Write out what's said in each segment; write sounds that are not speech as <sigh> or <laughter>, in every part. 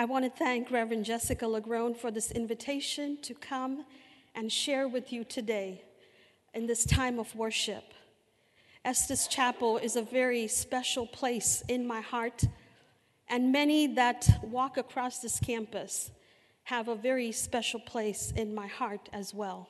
I want to thank Reverend Jessica Lagrone for this invitation to come and share with you today in this time of worship. Estes Chapel is a very special place in my heart, and many that walk across this campus have a very special place in my heart as well,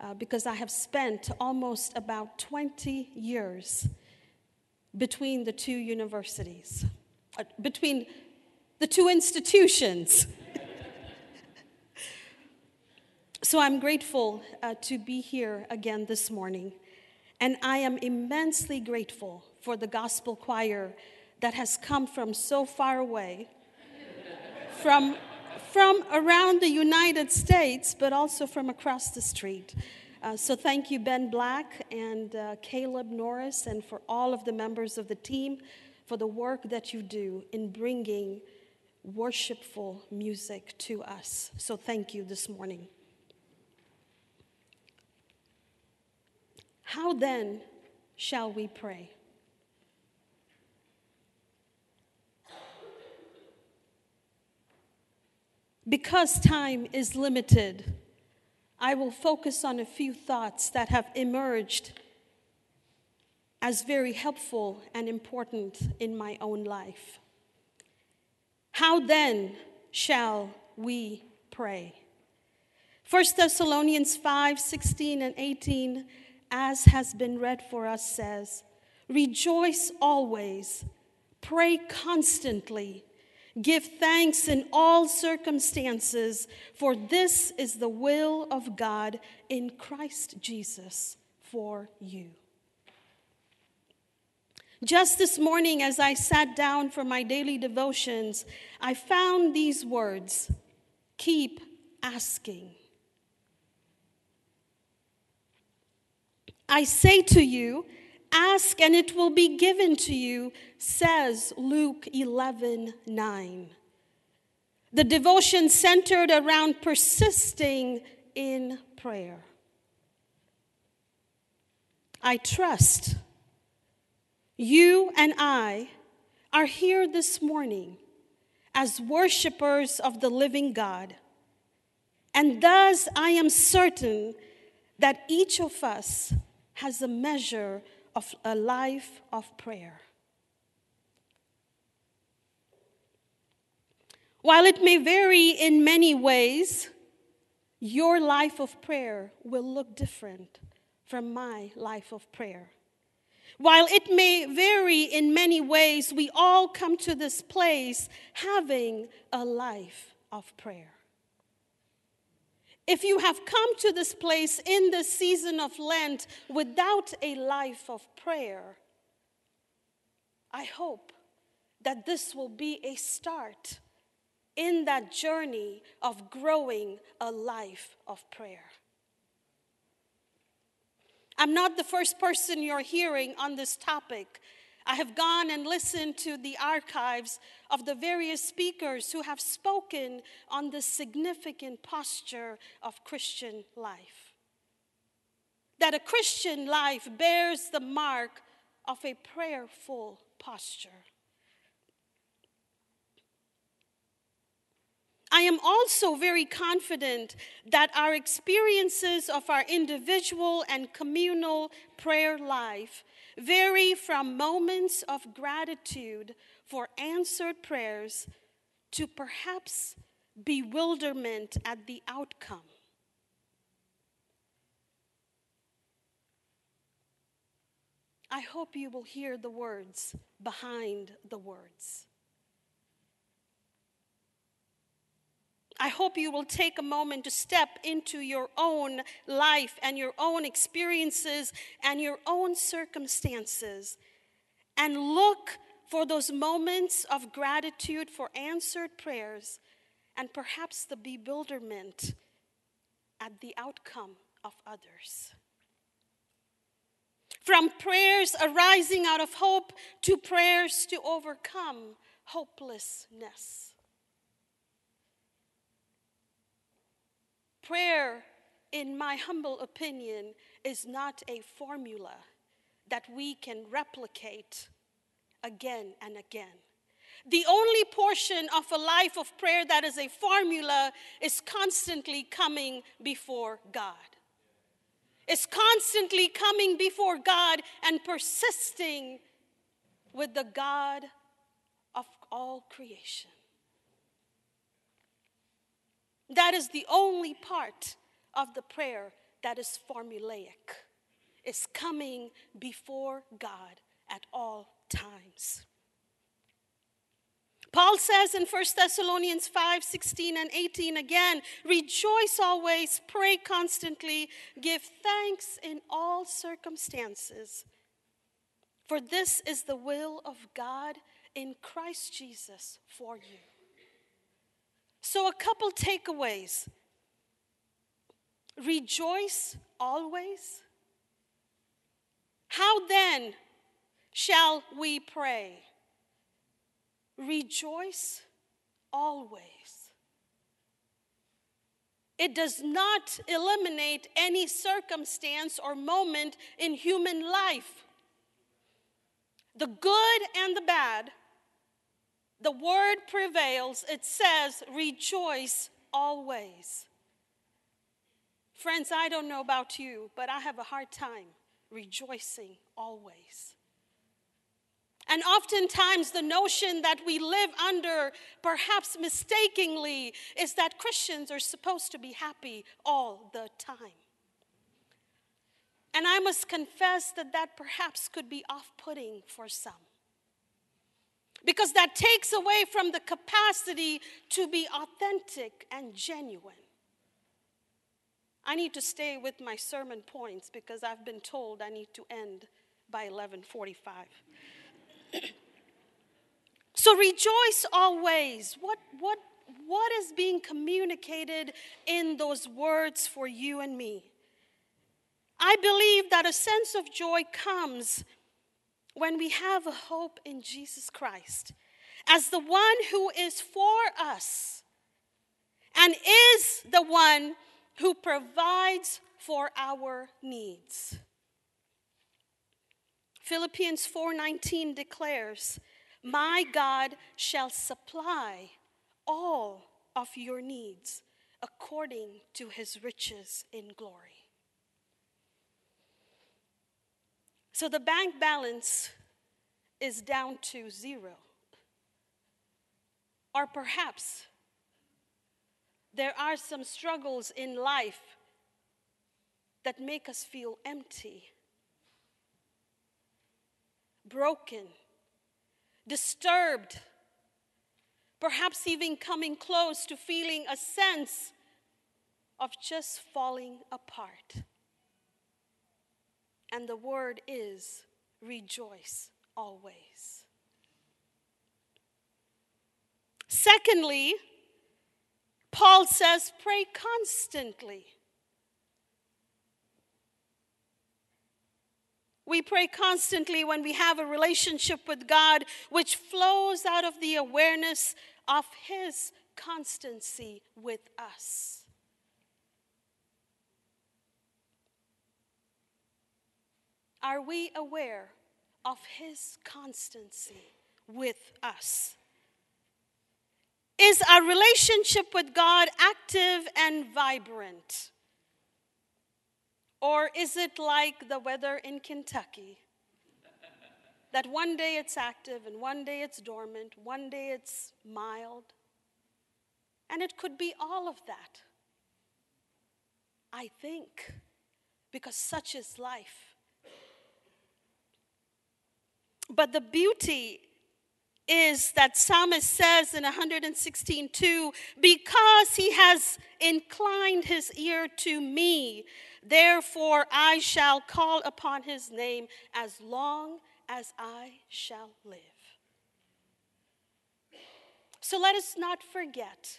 uh, because I have spent almost about 20 years between the two universities, uh, between the two institutions. so I'm grateful uh, to be here again this morning. And I am immensely grateful for the gospel choir that has come from so far away, from, from around the United States, but also from across the street. Uh, so thank you, Ben Black and uh, Caleb Norris, and for all of the members of the team for the work that you do in bringing worshipful music to us. So thank you this morning. How then shall we pray? Because time is limited, I will focus on a few thoughts that have emerged as very helpful and important in my own life. How then shall we pray? 1 Thessalonians 5 16 and 18 as has been read for us, says, Rejoice always, pray constantly, give thanks in all circumstances, for this is the will of God in Christ Jesus for you. Just this morning, as I sat down for my daily devotions, I found these words keep asking. I say to you, ask and it will be given to you, says Luke 11 9. The devotion centered around persisting in prayer. I trust you and I are here this morning as worshipers of the living God. And thus, I am certain that each of us has a measure of a life of prayer. While it may vary in many ways, your life of prayer will look different from my life of prayer. While it may vary in many ways, we all come to this place having a life of prayer. If you have come to this place in the season of Lent without a life of prayer, I hope that this will be a start in that journey of growing a life of prayer. I'm not the first person you're hearing on this topic. I have gone and listened to the archives of the various speakers who have spoken on the significant posture of Christian life. That a Christian life bears the mark of a prayerful posture. I am also very confident that our experiences of our individual and communal prayer life vary from moments of gratitude for answered prayers to perhaps bewilderment at the outcome. I hope you will hear the words behind the words. I hope you will take a moment to step into your own life and your own experiences and your own circumstances and look for those moments of gratitude for answered prayers and perhaps the bewilderment at the outcome of others. From prayers arising out of hope to prayers to overcome hopelessness. Prayer, in my humble opinion, is not a formula that we can replicate again and again. The only portion of a life of prayer that is a formula is constantly coming before God. Is constantly coming before God and persisting with the God of all creation. That is the only part of the prayer that is formulaic, is coming before God at all times. Paul says in 1 Thessalonians 5 16 and 18 again, rejoice always, pray constantly, give thanks in all circumstances. For this is the will of God in Christ Jesus for you. So, a couple takeaways rejoice always. How then shall we pray? Rejoice always. It does not eliminate any circumstance or moment in human life. The good and the bad, the word prevails. It says, rejoice always. Friends, I don't know about you, but I have a hard time rejoicing always. And oftentimes, the notion that we live under, perhaps mistakenly, is that Christians are supposed to be happy all the time. And I must confess that that perhaps could be off putting for some. Because that takes away from the capacity to be authentic and genuine. I need to stay with my sermon points because I've been told I need to end by 1145. <clears throat> so rejoice always. What, what, what is being communicated in those words for you and me? I believe that a sense of joy comes when we have a hope in Jesus Christ as the one who is for us and is the one who provides for our needs. Philippians 4:19 declares, "My God shall supply all of your needs according to his riches in glory." So the bank balance is down to zero. Or perhaps there are some struggles in life that make us feel empty broken, disturbed, perhaps even coming close to feeling a sense of just falling apart. And the word is rejoice always. Secondly, Paul says, pray constantly. We pray constantly when we have a relationship with God, which flows out of the awareness of His constancy with us. Are we aware of His constancy with us? Is our relationship with God active and vibrant? Or is it like the weather in Kentucky? that one day it's active and one day it's dormant, one day it's mild. And it could be all of that. I think, because such is life. But the beauty is that psalmist says in 116:2 because he has inclined his ear to me Therefore, I shall call upon his name as long as I shall live. So let us not forget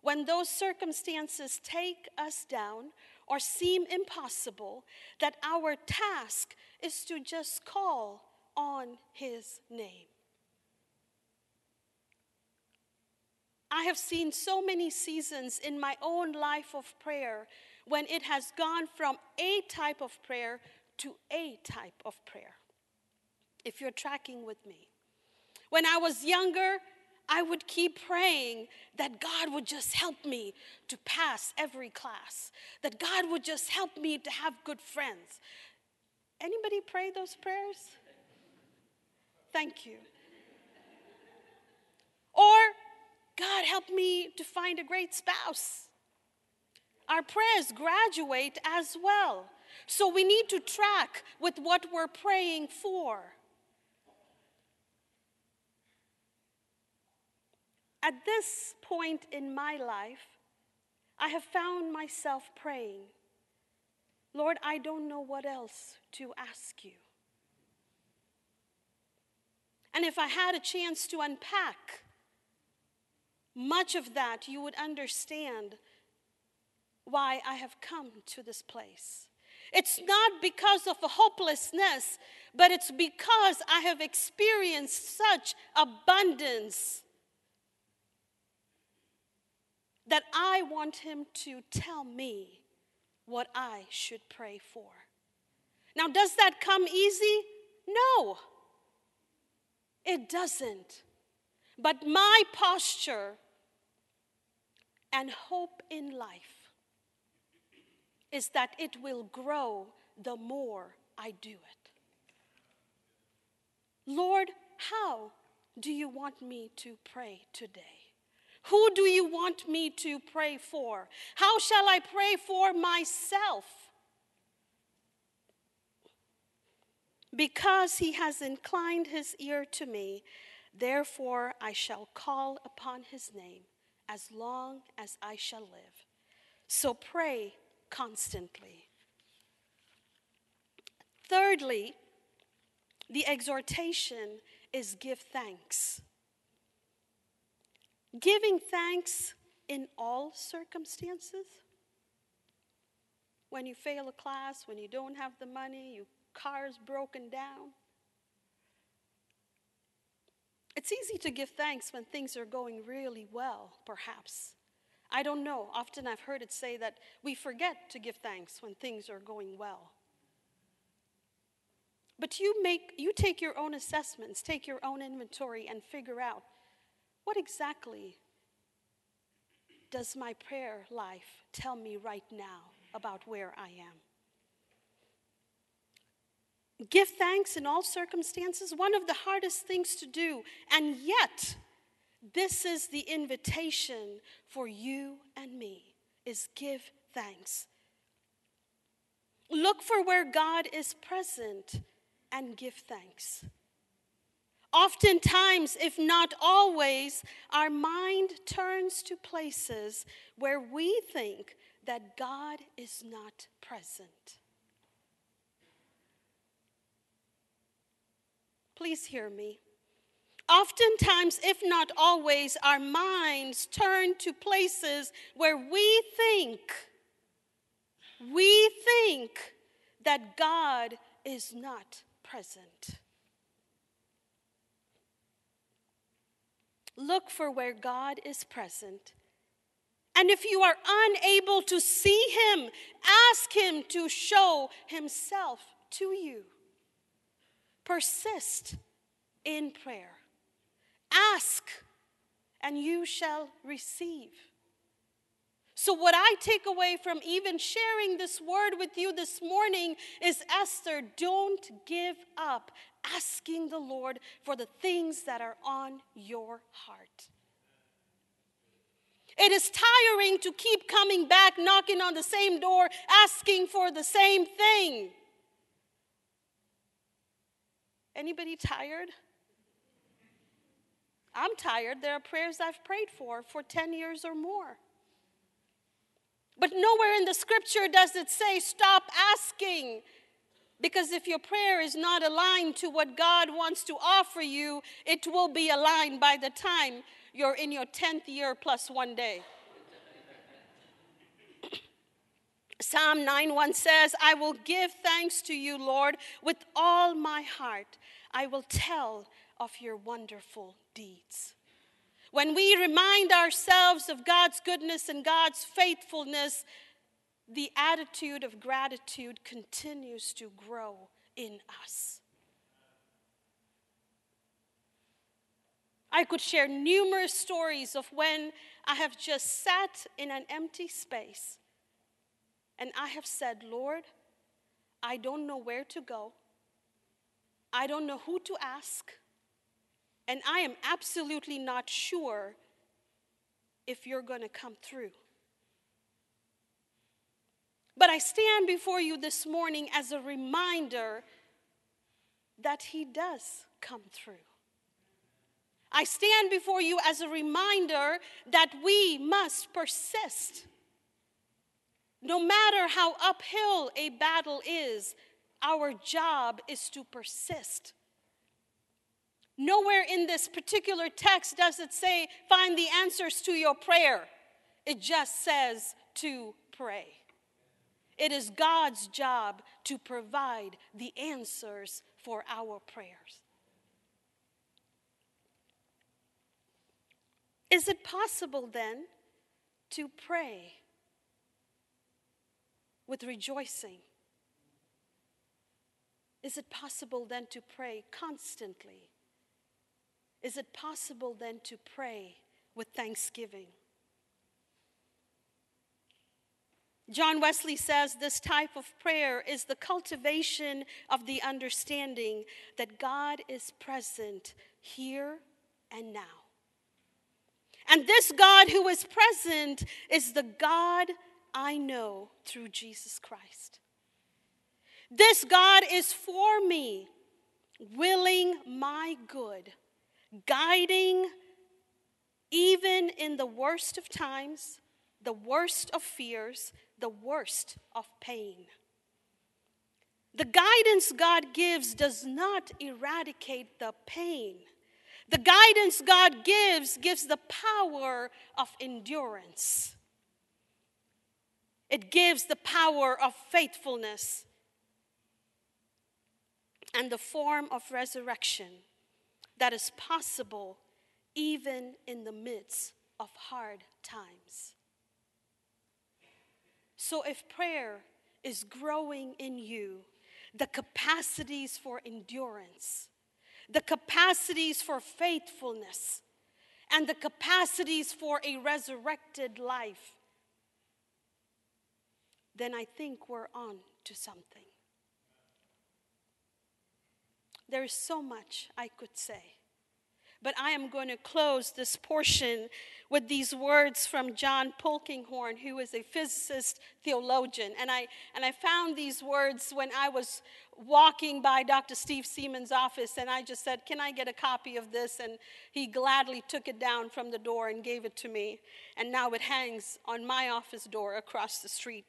when those circumstances take us down or seem impossible, that our task is to just call on his name. I have seen so many seasons in my own life of prayer when it has gone from a type of prayer to a type of prayer. If you're tracking with me. When I was younger, I would keep praying that God would just help me to pass every class, that God would just help me to have good friends. Anybody pray those prayers? Thank you. Or, God, help me to find a great spouse. Our prayers graduate as well. So we need to track with what we're praying for. At this point in my life, I have found myself praying, Lord, I don't know what else to ask you. And if I had a chance to unpack much of that, you would understand why I have come to this place. It's not because of a hopelessness, but it's because I have experienced such abundance that I want Him to tell me what I should pray for. Now, does that come easy? No, it doesn't. But my posture and hope in life is that it will grow the more I do it. Lord, how do you want me to pray today? Who do you want me to pray for? How shall I pray for myself? Because he has inclined his ear to me, therefore I shall call upon his name as long as I shall live. So pray constantly. Thirdly, the exhortation is give thanks. Giving thanks in all circumstances. When you fail a class, when you don't have the money, your car's broken down. It's easy to give thanks when things are going really well, perhaps. I don't know. Often I've heard it say that we forget to give thanks when things are going well. But you make you take your own assessments, take your own inventory and figure out what exactly does my prayer life tell me right now about where I am? Give thanks in all circumstances, one of the hardest things to do, and yet, this is the invitation for you and me is give thanks. Look for where God is present and give thanks. Oftentimes, if not always, our mind turns to places where we think that God is not present. Please hear me. Oftentimes, if not always, our minds turn to places where we think, we think that God is not present. Look for where God is present. And if you are unable to see Him, ask Him to show Himself to you. Persist in prayer. Ask, and you shall receive. So, what I take away from even sharing this word with you this morning is Esther, don't give up asking the Lord for the things that are on your heart. It is tiring to keep coming back, knocking on the same door, asking for the same thing. Anybody tired? I'm tired. There are prayers I've prayed for for 10 years or more. But nowhere in the scripture does it say stop asking. Because if your prayer is not aligned to what God wants to offer you, it will be aligned by the time you're in your 10th year plus one day. Psalm 9:1 says, "I will give thanks to you, Lord, with all my heart. I will tell of your wonderful deeds." When we remind ourselves of God's goodness and God's faithfulness, the attitude of gratitude continues to grow in us. I could share numerous stories of when I have just sat in an empty space and I have said, Lord, I don't know where to go. I don't know who to ask. And I am absolutely not sure if you're going to come through. But I stand before you this morning as a reminder that He does come through. I stand before you as a reminder that we must persist. No matter how uphill a battle is, our job is to persist. Nowhere in this particular text does it say, find the answers to your prayer. It just says to pray. It is God's job to provide the answers for our prayers. Is it possible then to pray with rejoicing? Is it possible then to pray constantly? Is it possible then to pray with thanksgiving? John Wesley says this type of prayer is the cultivation of the understanding that God is present here and now. And this God who is present is the God I know through Jesus Christ. This God is for me, willing my good, guiding even in the worst of times, the worst of fears, the worst of pain. The guidance God gives does not eradicate the pain. The guidance God gives gives the power of endurance. It gives the power of faithfulness and the form of resurrection that is possible even in the midst of hard times. So, if prayer is growing in you, the capacities for endurance, the capacities for faithfulness, and the capacities for a resurrected life, then I think we're on to something. There is so much I could say. But I am going to close this portion with these words from John Polkinghorne, who is a physicist theologian. And I, and I found these words when I was walking by Dr. Steve Seamands' office, and I just said, Can I get a copy of this? And he gladly took it down from the door and gave it to me. And now it hangs on my office door across the street.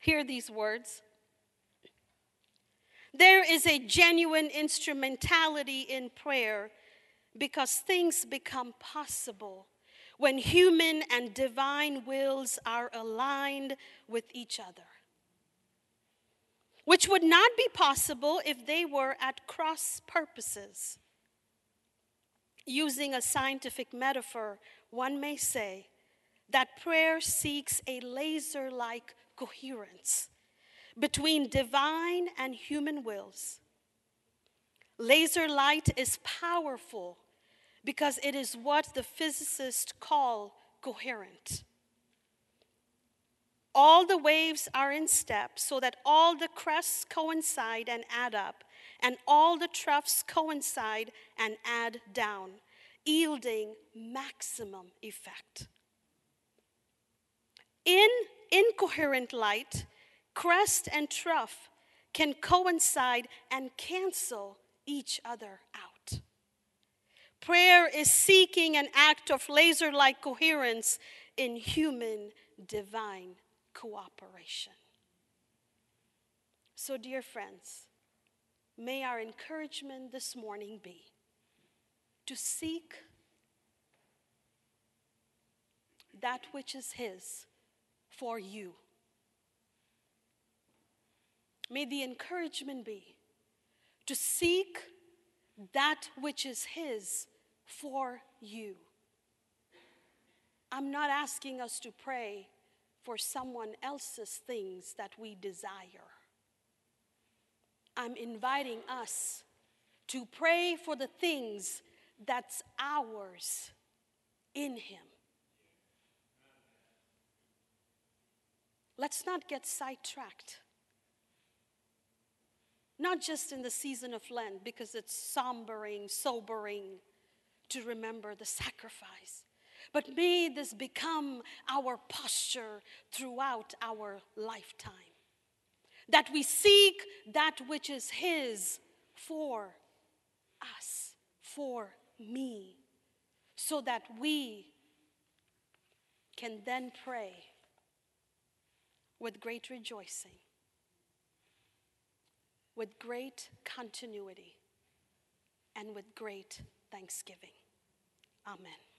Hear these words. There is a genuine instrumentality in prayer because things become possible when human and divine wills are aligned with each other, which would not be possible if they were at cross purposes. Using a scientific metaphor, one may say that prayer seeks a laser like coherence between divine and human wills. Laser light is powerful because it is what the physicists call coherent. All the waves are in step so that all the crests coincide and add up, and all the troughs coincide and add down, yielding maximum effect. In incoherent light, crest and trough can coincide and cancel each other out. Prayer is seeking an act of laser like coherence in human divine cooperation. So, dear friends, may our encouragement this morning be to seek that which is His for you. May the encouragement be to seek that which is His for you. I'm not asking us to pray for someone else's things that we desire. I'm inviting us to pray for the things that's ours in Him. Let's not get sidetracked. Not just in the season of Lent, because it's sombering, sobering to remember the sacrifice. But may this become our posture throughout our lifetime. That we seek that which is His for us, for me, so that we can then pray with great rejoicing, with great continuity, and with great thanksgiving. Amen.